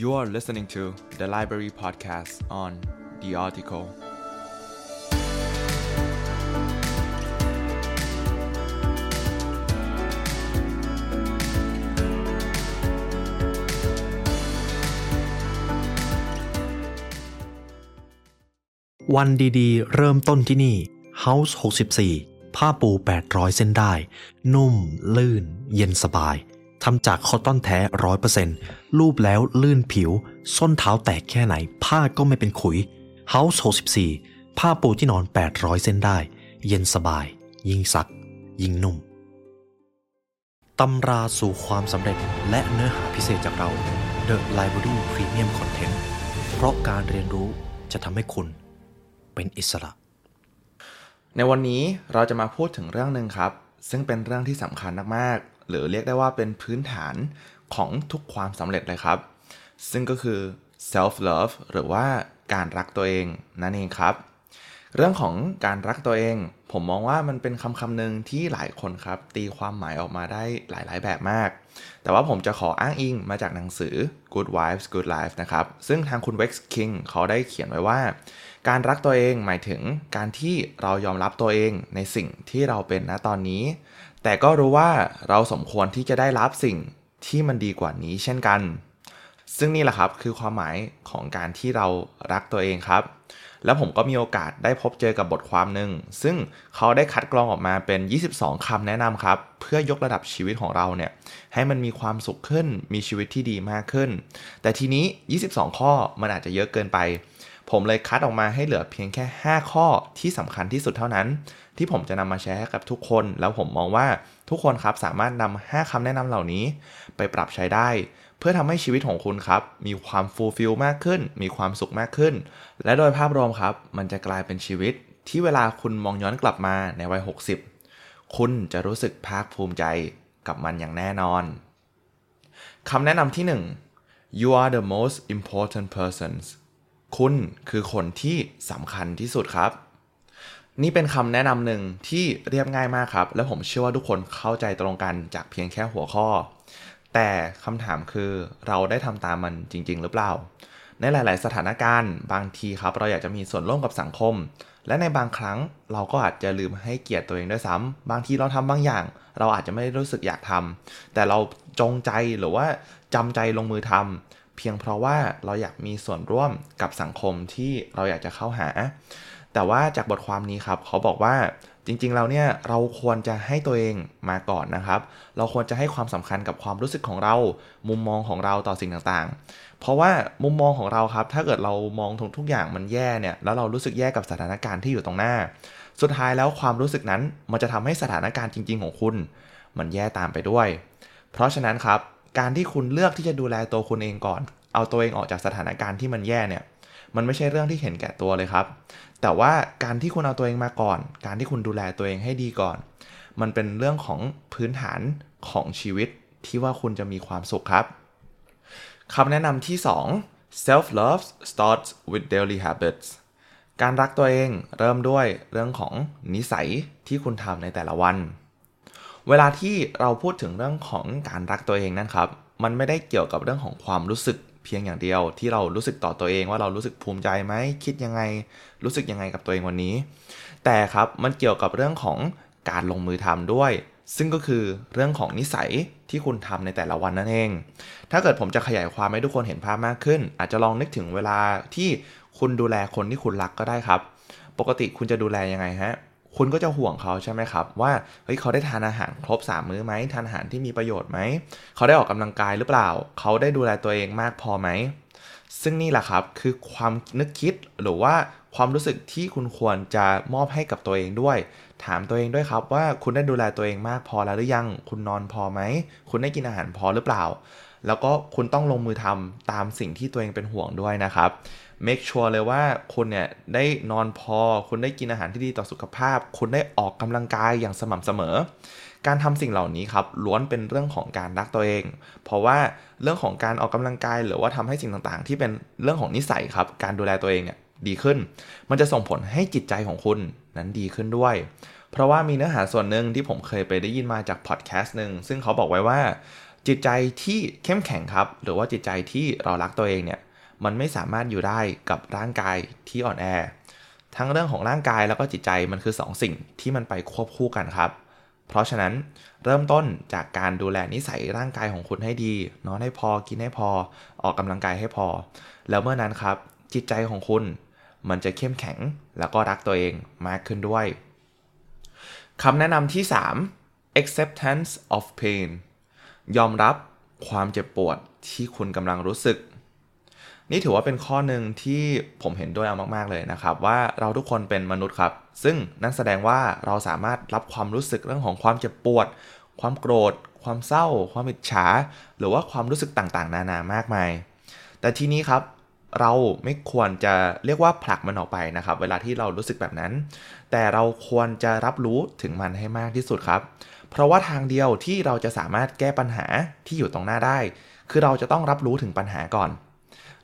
You are listening to the Library Podcast on The Article. วันดีๆ เริ่มต้นที่นี่ House 64 ผ้าปู 800 เส้นได้ นุ่ม ลื่น เย็นสบาย ทำจากคอตตอนแท้100%รูปแล้วลื่นผิว ส้นเท้าแตกแค่ไหน ผ้าก็ไม่เป็นขุย House 64 ผ้าปูที่นอน 800 เส้นได้ เย็นสบาย ยิ่งซัก ยิ่งนุ่ม ตำราสู่ความสำเร็จและเนื้อหาพิเศษจากเรา The Library Premium Content เพราะการเรียนรู้จะทำให้คุณเป็นอิสระ ในวันนี้เราจะมาพูดถึงเรื่องหนึ่งครับ ซึ่งเป็นเรื่องที่สำคัญมากๆ หรือเรียกได้ว่าเป็นพื้นฐานของทุกความสำเร็จเลยครับ ซึ่งก็คือ self love หรือว่าการรักตัวเองนั่นเองครับ เรื่องของการรักตัวเอง ผมมองว่ามันเป็นคำคำหนึ่งที่หลายคนครับ ตีความหมายออกมาได้หลายๆ แบบมาก แต่ว่าผมจะขออ้างอิงมาจากหนังสือ Good Wives Good Life นะครับ ซึ่งทางคุณ Wex King เขาได้เขียนไว้ว่า การรักตัวเองหมายถึงการที่เรายอมรับตัวเองในสิ่งที่เราเป็นณตอนนี้ แต่ก็รู้ว่าเราสมควรที่จะได้รับสิ่งที่มันดีกว่านี้เช่นกัน ซึ่งนี่แหละครับคือความหมายของการที่เรารักตัวเองครับ แล้วผมก็มีโอกาสได้พบเจอกับบทความหนึ่งซึ่งเขาได้คัดกรองออกมาเป็น 22คำแนะนำครับ เพื่อยกระดับชีวิตของเราเนี่ยให้มันมีความสุขขึ้นมีชีวิตที่ดีมากขึ้น แต่ทีนี้ 22 ข้อมันอาจจะเยอะเกินไป ผมเลยคัดออกมาให้เหลือเพียงแค่ 5 ข้อที่สำคัญที่สุดเท่านั้น ที่ผมจะนำมาแชร์ให้กับทุกคน แล้วผมมองว่าทุกคนครับสามารถนำ5คำแนะนำเหล่านี้ ไปปรับใช้ได้ เพื่อทำให้ชีวิตของคุณครับ มีความฟูลฟิลมากขึ้น มีความสุขมากขึ้น และโดยภาพรวมครับ มันจะกลายเป็นชีวิต ที่เวลาคุณมองย้อนกลับมาในวัย 60 คุณจะรู้สึกภาคภูมิใจกับมันอย่างแน่นอนคำแนะนำที่ 1 you are the most important persons คุณคือคนที่สำคัญที่สุดครับ นี่เป็นคำแนะนำหนึ่งที่เรียบง่ายมากครับ และผมเชื่อว่าทุกคนเข้าใจตรงกันจากเพียงแค่หัวข้อ แต่คำถามคือเราได้ทำตามมันจริง ๆ หรือเปล่า ในหลาย ๆ สถานการณ์ บางทีครับ เราอยากจะมีส่วนร่วมกับสังคม และในบางครั้งเราก็อาจจะลืมให้เกียรติตัวเองด้วยซ้ำบางทีเราทำบางอย่าง เราอาจจะไม่ได้รู้สึกอยากทำแต่เราจงใจหรือว่าจำใจลงมือทำ เพียงเพราะว่าเราอยากมีส่วนร่วมกับสังคมที่เราอยากจะเข้าหา แต่ว่าจากบทความนี้ครับเขาบอกว่าจริงๆเราเนี่ยเราควรจะให้ตัวเองมาก่อนนะครับ เราควรจะให้ความสำคัญกับความรู้สึกของเรา มุมมองของเราต่อสิ่งต่างๆ เพราะว่ามุมมองของเราครับ ถ้าเกิดเรามองทุกทุกอย่างมันแย่เนี่ย แล้วเรารู้สึกแย่กับสถานการณ์ที่อยู่ตรงหน้า สุดท้ายแล้วความรู้สึกนั้นมันจะทำให้สถานการณ์จริง ๆ ของคุณ มันแย่ตามไปด้วย เพราะฉะนั้นครับ การที่คุณเลือกที่จะดูแลตัวคุณเองก่อน เอาตัวเองออกจากสถานการณ์ที่มันแย่เนี่ย มันไม่ใช่เรื่องที่เห็นแก่ตัวเลยครับ แต่ว่าการที่คุณเอาตัวเองมาก่อน การที่คุณดูแลตัวเองให้ดีก่อน มันเป็นเรื่องของพื้นฐานของชีวิตที่ว่าคุณจะมีความสุขครับคำแนะนำที่ 2 self love starts with daily habits การรักตัวเองเริ่มด้วยเรื่องของนิสัยที่คุณทำในแต่ละวัน เวลาที่เราพูดถึงเรื่องของการรักตัวเองนั่นครับ มันไม่ได้เกี่ยวกับเรื่องของความรู้สึกเพียงอย่างเดียว ที่เรารู้สึกต่อตัวเองว่าเรารู้สึกภูมิใจไหมคิดยังไง รู้สึกยังไงกับตัวเองวันนี้ แต่ครับมันเกี่ยวกับเรื่องของการลงมือทำด้วย ซึ่งก็คือเรื่องของนิสัยที่คุณทำในแต่ละวันนั่นเอง ถ้าเกิดผมจะขยายความให้ทุกคนเห็นภาพมากขึ้น อาจจะลองนึกถึงเวลาที่คุณดูแลคนที่คุณรักก็ได้ครับ ปกติคุณจะดูแลยังไงฮะ คุณก็จะห่วงเขาใช่ไหมครับ ว่าเฮ้ยเขาได้ทานอาหารครบ 3 มื้อไหมทานอาหารที่มีประโยชน์ไหมเขาได้ออกกำลังกายหรือเปล่า เขาได้ดูแลตัวเองมากพอไหมซึ่งนี่แหละครับคือความนึกคิดหรือว่าความรู้สึกที่คุณควรจะมอบให้กับตัวเองด้วย ถามตัวเองด้วยครับว่าคุณได้ดูแลตัวเองมากพอแล้วหรือยัง คุณนอนพอไหม คุณได้กินอาหารพอหรือเปล่า แล้วก็คุณต้องลงมือทำตามสิ่งที่ตัวเองเป็นห่วงด้วยนะครับ make sure เลยว่าคุณเนี่ยได้นอนพอ คุณได้กินอาหารที่ดีต่อสุขภาพ คุณได้ออกกำลังกายอย่างสม่ำเสมอ การทำสิ่งเหล่านี้ครับล้วนเป็นเรื่องของการรักตัวเอง เพราะว่าเรื่องของการออกกำลังกายหรือว่าทำให้สิ่งต่างๆ ที่เป็นเรื่องของนิสัยครับ การดูแลตัวเองเนี่ยดีขึ้น มันจะส่งผลให้จิตใจของคุณนั้นดีขึ้นด้วย เพราะว่ามีเนื้อหาส่วนหนึ่งที่ผมเคยไปได้ยินมาจากพอดแคสต์หนึ่งซึ่งเขาบอกไว้ว่าจิตใจที่เข้มแข็งครับ หรือว่าจิตใจที่เรารักตัวเองเนี่ย มันไม่สามารถอยู่ได้กับร่างกายที่อ่อนแอ ทั้งเรื่องของร่างกายแล้วก็จิตใจมันคือ 2สสิ่งที่มันไปควบคู่กันครับ เพราะฉะนั้นเริ่มต้นจากการดูแลนิสัยร่างกายของคุณให้ดีนอนให้พอกินให้พอ ออกกำลังกายให้พอ แล้วเมื่อนั้นครับ จิตใจของคุณมันจะเข้มแข็งแล้วก็รักตัวเองมากขึ้นด้วยคำแนะนำที่ 3 acceptance of pain ยอมรับความเจ็บปวดที่คุณกำลังรู้สึก นี่ถือว่าเป็นข้อหนึ่งที่ผมเห็นด้วยเอามาก ๆ เลยนะครับ ว่าเราทุกคนเป็นมนุษย์ครับ ซึ่งนั่นแสดงว่าเราสามารถรับความรู้สึกเรื่องของความเจ็บปวด ความโกรธ ความเศร้า ความอิจฉา หรือว่าความรู้สึกต่างๆ นานามากมาย แต่ทีนี้ครับเราไม่ควรจะเรียกว่าผลักมันออกไปนะครับ เวลาที่เรารู้สึกแบบนั้น แต่เราควรจะรับรู้ถึงมันให้มากที่สุดครับ เพราะว่าทางเดียวที่เราจะสามารถแก้ปัญหาที่อยู่ตรงหน้าได้ คือเราจะต้องรับรู้ถึงปัญหาก่อน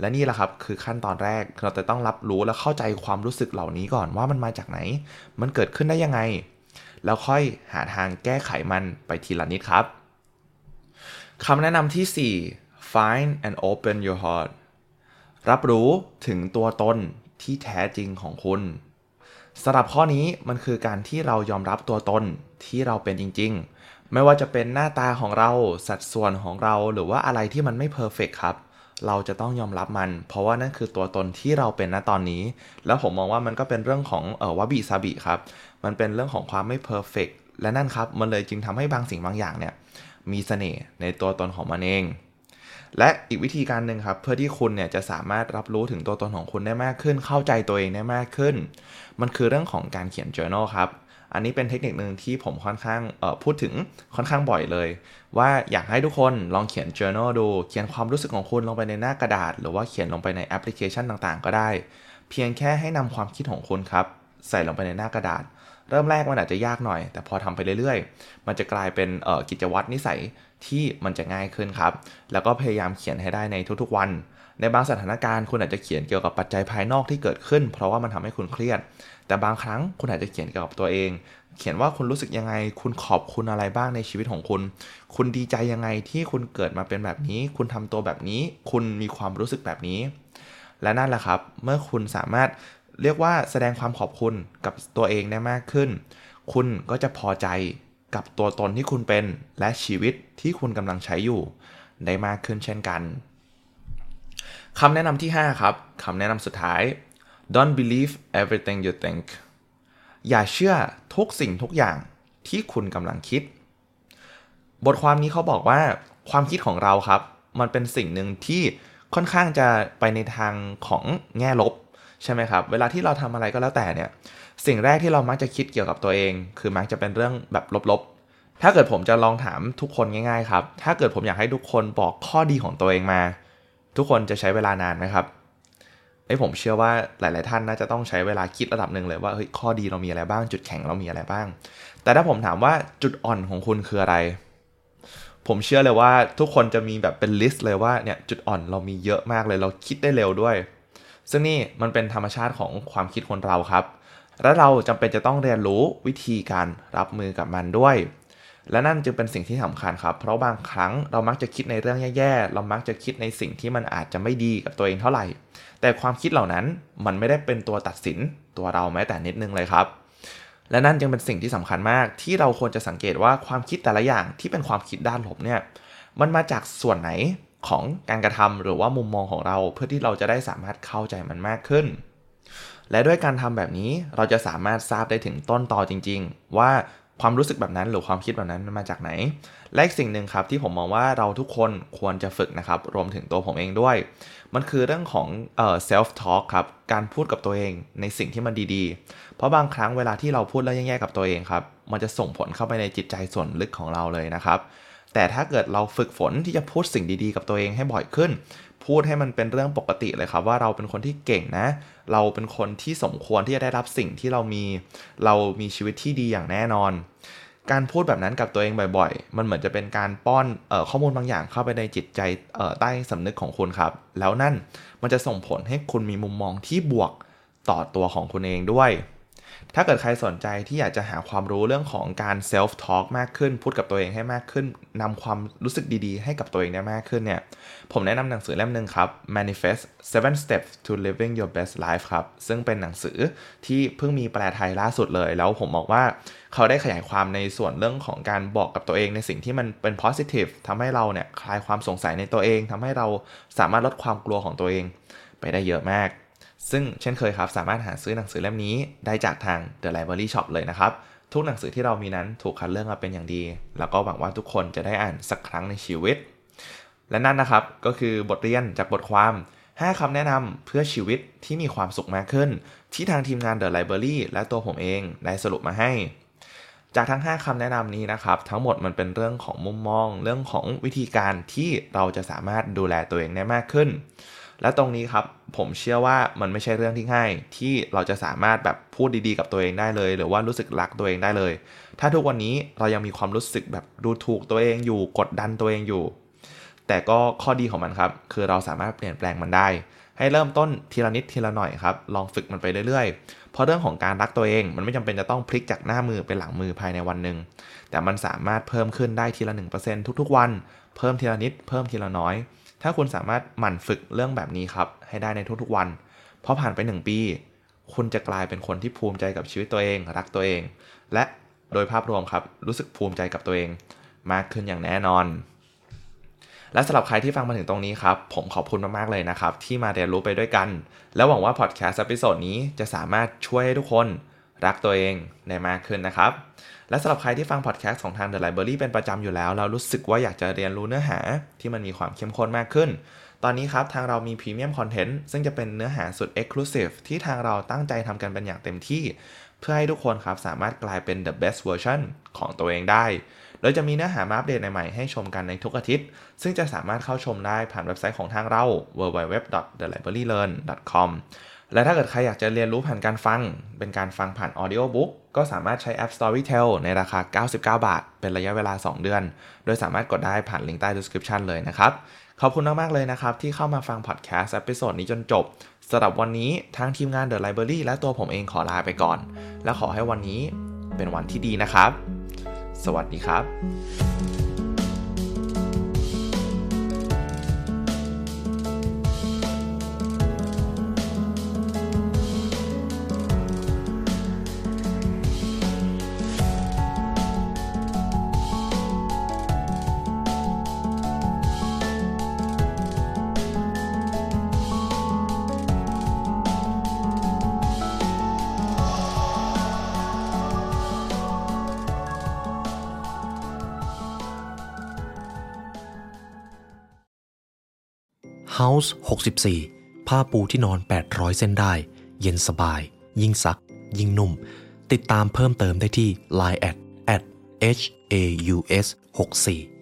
และนี่แหละครับคือขั้นตอนแรกเราจะต้องรับรู้และเข้าใจความรู้สึกเหล่านี้ก่อนว่ามันมาจากไหน มันเกิดขึ้นได้ยังไง แล้วค่อยหาทางแก้ไขมันไปทีละนิดครับคำแนะนำที่ 4 find and open your heart รับรู้ถึงตัวตนที่แท้จริงของคุณสำหรับข้อนี้มันคือการที่เรายอมรับตัวตนที่เราเป็นจริง ๆ ไม่ว่าจะเป็นหน้าตาของเราสัดส่วนของเราหรือว่าอะไรที่มันไม่เพอร์เฟกครับ เราจะต้องยอมรับมัน เพราะว่านั่นคือตัวตนที่เราเป็นณตอนนี้ แล้วผมมองว่ามันก็เป็นเรื่องของเออ wabi-sabi ครับ มันเป็นเรื่องของความไม่ perfect และนั่นครับ มันเลยจึงทำให้บางสิ่งบางอย่างเนี่ยมีเสน่ห์ในตัวตนของมันเอง และอีกวิธีการหนึ่งครับ เพื่อที่คุณเนี่ยจะสามารถรับรู้ถึงตัวตนของคุณได้มากขึ้น เข้าใจตัวเองได้มากขึ้น มันคือเรื่องของการเขียน journal ครับ อันนี้เป็นเทคนิคหนึ่งที่ผมค่อนข้างพูดถึงค่อนข้างบ่อยเลย ว่าอยากให้ทุกคนลองเขียน journal ดู เขียนความรู้สึกของคุณลงไปในหน้ากระดาษ หรือว่าเขียนลงไปในแอปพลิเคชันต่างๆ ก็ได้ เพียงแค่ให้นำความคิดของคุณครับ ใส่ลงไปในหน้ากระดาษ เริ่มแรกมันอาจจะยากหน่อย แต่พอทำไปเรื่อยๆ มันจะกลายเป็นกิจวัตรนิสัยที่มันจะง่ายขึ้นครับ แล้วก็พยายามเขียนให้ได้ในทุกๆ วัน ในบางสถานการณ์คุณอาจจะเขียนเกี่ยวกับปัจจัยภายนอกที่เกิดขึ้น เพราะว่ามันทำให้คุณเครียด แต่บางครั้งคุณอาจจะเขียนเกี่ยวกับตัวเอง เขียนว่าคุณรู้สึกยังไง คุณขอบคุณอะไรบ้างในชีวิตของคุณ คุณดีใจยังไงที่คุณเกิดมาเป็นแบบนี้ คุณทำตัวแบบนี้ คุณมีความรู้สึกแบบนี้ และนั่นแหละครับ เมื่อคุณสามารถเรียกว่าแสดงความขอบคุณกับตัวเองได้มากขึ้น คุณก็จะพอใจกับตัวตนที่คุณเป็นและชีวิตที่คุณกำลังใช้อยู่ได้มากขึ้นเช่นกันคำแนะนำที่ 5 ครับคำแนะนำสุดท้าย don't believe everything you think อย่าเชื่อทุกสิ่งทุกอย่างที่คุณกำลังคิด บทความนี้เขาบอกว่าความคิดของเราครับ มันเป็นสิ่งหนึ่งที่ค่อนข้างจะไปในทางของแง่ลบใช่ไหมครับ เวลาที่เราทำอะไรก็แล้วแต่เนี่ย สิ่งแรกที่เรามักจะคิดเกี่ยวกับตัวเอง คือมักจะเป็นเรื่องแบบลบๆ ถ้าเกิดผมจะลองถามทุกคนง่ายๆครับ ถ้าเกิดผมอยากให้ทุกคนบอกข้อดีของตัวเองมา ทุกคนจะใช้เวลานานไหมครับ ไอ้ผมเชื่อว่าหลาย ๆ ท่านน่าจะต้องใช้เวลาคิดระดับหนึ่งเลยว่าเฮ้ยข้อดีเรามีอะไรบ้าง จุดแข็งเรามีอะไรบ้าง แต่ถ้าผมถามว่าจุดอ่อนของคุณคืออะไร ผมเชื่อเลยว่าทุกคนจะมีแบบเป็นลิสต์เลยว่าเนี่ยจุดอ่อนเรามีเยอะมากเลยเราคิดได้เร็วด้วย ซึ่งนี่มันเป็นธรรมชาติของความคิดคนเราครับ และเราจำเป็นจะต้องเรียนรู้วิธีการรับมือกับมันด้วย และนั่นจึงเป็นสิ่งที่สำคัญครับ เพราะบางครั้งเรามักจะคิดในเรื่องแย่ๆ เรามักจะคิดในสิ่งที่มันอาจจะไม่ดีกับตัวเองเท่าไหร่ แต่ความคิดเหล่านั้นมันไม่ได้เป็นตัวตัดสินตัวเราแม้แต่นิดนึงเลยครับ และนั่นจึงเป็นสิ่งที่สำคัญมาก ที่เราควรจะสังเกตว่าความคิดแต่ละอย่างที่เป็นความคิดด้านลบเนี่ยมันมาจากส่วนไหนของการกระทำหรือว่ามุมมองของเราเพื่อที่เราจะได้สามารถเข้าใจมันมากขึ้น และด้วยการทำแบบนี้เราจะสามารถทราบได้ถึงต้นตอจริง ๆ ว่า ความรู้สึกแบบนั้นหรือความคิดแบบนั้นมันมาจากไหน และอีกสิ่งหนึ่งครับที่ผมมองว่าเราทุกคนควรจะฝึกนะครับ รวมถึงตัวผมเองด้วย มันคือเรื่องของเอ่อ self talk ครับ การพูดกับตัวเองในสิ่งที่มันดีๆ เพราะบางครั้งเวลาที่เราพูดแล้วแย่ๆกับตัวเองครับ มันจะส่งผลเข้าไปในจิตใจส่วนลึกของเราเลยนะครับ แต่ถ้าเกิดเราฝึกฝนที่จะพูดสิ่งดีๆ กับตัวเองให้บ่อยขึ้น พูดให้มันเป็นเรื่องปกติเลยครับว่าเราเป็นคนที่เก่งนะ เราเป็นคนที่สมควรที่จะได้รับสิ่งที่เรามี เรามีชีวิตที่ดีอย่างแน่นอน การพูดแบบนั้นกับตัวเองบ่อยๆ มันเหมือนจะเป็นการป้อนออข้อมูลบางอย่างเข้าไปในจิตใจใต้สำนึกของคุณครับ แล้วนั่นมันจะส่งผลให้คุณมีมุมมองที่บวกต่อตัวของคุณเองด้วย ถ้าเกิดใครสนใจที่อยากจะหาความรู้เรื่องของการ self talk มากขึ้น พูดกับตัวเองให้มากขึ้นนำความรู้สึกดีๆ ให้กับตัวเองได้มากขึ้นเนี่ย ผมแนะนำหนังสือเล่มหนึ่งครับ Manifest Seven Steps to Living Your Best Life ครับ ซึ่งเป็นหนังสือที่เพิ่งมีแปลไทยล่าสุดเลย แล้วผมบอกว่าเขาได้ขยายความในส่วนเรื่องของการบอกกับตัวเองในสิ่งที่มันเป็น positive ทำให้เราเนี่ยคลายความสงสัยในตัวเองทำให้เราสามารถลดความกลัวของตัวเอง ไปได้เยอะมาก ซึ่งเช่นเคยครับ สามารถหาซื้อหนังสือเล่มนี้ได้จากทาง The Library Shop เลยนะครับ ทุกหนังสือที่เรามีนั้นถูกคัดเลือกมาเป็นอย่างดี แล้วก็หวังว่าทุกคนจะได้อ่านสักครั้งในชีวิต และนั่นนะครับก็คือบทเรียนจากบทความ 5 คำแนะนำเพื่อชีวิตที่มีความสุขมากขึ้น ที่ทางทีมงาน The Library และตัวผมเองได้สรุปมาให้จากทั้ง 5คำแนะนำนี้นะครับ ทั้งหมดมันเป็นเรื่องของมุมมอง เรื่องของวิธีการที่เราจะสามารถดูแลตัวเองได้มากขึ้น และตรงนี้ครับผมเชื่อว่ามันไม่ใช่เรื่องที่ง่าย ที่เราจะสามารถแบบพูดดีๆกับตัวเองได้เลย หรือว่ารู้สึกรักตัวเองได้เลย ถ้าทุกวันนี้เรายังมีความรู้สึกแบบดูถูกตัวเองอยู่กดดันตัวเองอยู่ แต่ก็ข้อดีของมันครับ คือเราสามารถเปลี่ยนแปลงมันได้ ให้เริ่มต้นทีละนิดทีละหน่อยครับ ลองฝึกมันไปเรื่อยๆ เพราะเรื่องของการรักตัวเองมันไม่จำเป็นจะต้องพลิกจากหน้ามือเป็นหลังมือภายในวันหนึ่งแต่มันสามารถเพิ่มขึ้นได้ทีละ1%ทุกๆ วัน เพิ่มทีละนิดเพิ่มทีละน้อย ถ้าคุณสามารถหมั่นฝึกเรื่องแบบนี้ครับให้ได้ในทุกๆวัน เพราะผ่านไป 1 ปี คุณจะกลายเป็นคนที่ภูมิใจกับชีวิตตัวเอง รักตัวเอง และโดยภาพรวมครับรู้สึกภูมิใจกับตัวเอง มากขึ้นอย่างแน่นอน และสำหรับใครที่ฟังมาถึงตรงนี้ครับ ผมขอบคุณมากๆเลยนะครับ ที่มาเรียนรู้ไปด้วยกัน แล้วหวังว่าพอดแคสต์ episode นี้จะสามารถช่วยให้ทุกคน รักตัวเองได้มากขึ้นนะครับ และสำหรับใครที่ฟังพอดแคสต์ของทาง The Library เป็นประจำอยู่แล้ว เรารู้สึกว่าอยากจะเรียนรู้เนื้อหาที่มันมีความเข้มข้นมากขึ้น ตอนนี้ครับ ทางเรามี premium content ซึ่งจะเป็นเนื้อหาสุด Exclusive ที่ทางเราตั้งใจทำกันเป็นอย่างเต็มที่ เพื่อให้ทุกคนครับสามารถกลายเป็น the best version ของตัวเองได้โดยจะมีเนื้อหามาอัปเดตใหม่ให้ชมกันในทุกอาทิตย์ ซึ่งจะสามารถเข้าชมได้ผ่านเว็บไซต์ของทางเรา www.thelibrarylearn.com และถ้าเกิดใครอยากจะเรียนรู้ผ่านการฟัง เป็นการฟังผ่าน Audio Book ก็สามารถใช้แอป Storytel ในราคา 99 บาท เป็นระยะเวลา 2 เดือน โดยสามารถกดได้ผ่านลิงก์ใต้ description เลยนะครับ ขอบคุณมาก ๆ เลยนะครับ ที่เข้ามาฟังพอดแคสต์ episode นี้จนจบสำหรับวันนี้ทางทีมงาน The Library และตัวผมเองขอลาไปก่อน และขอให้วันนี้เป็นวันที่ดีนะครับ สวัสดีครับ House 64 ผ้าปูที่นอน 800 เส้นได้ เย็นสบาย ยิ่งซัก ยิ่งนุ่ม ติดตามเพิ่มเติมได้ที่ Line at at h a u s 64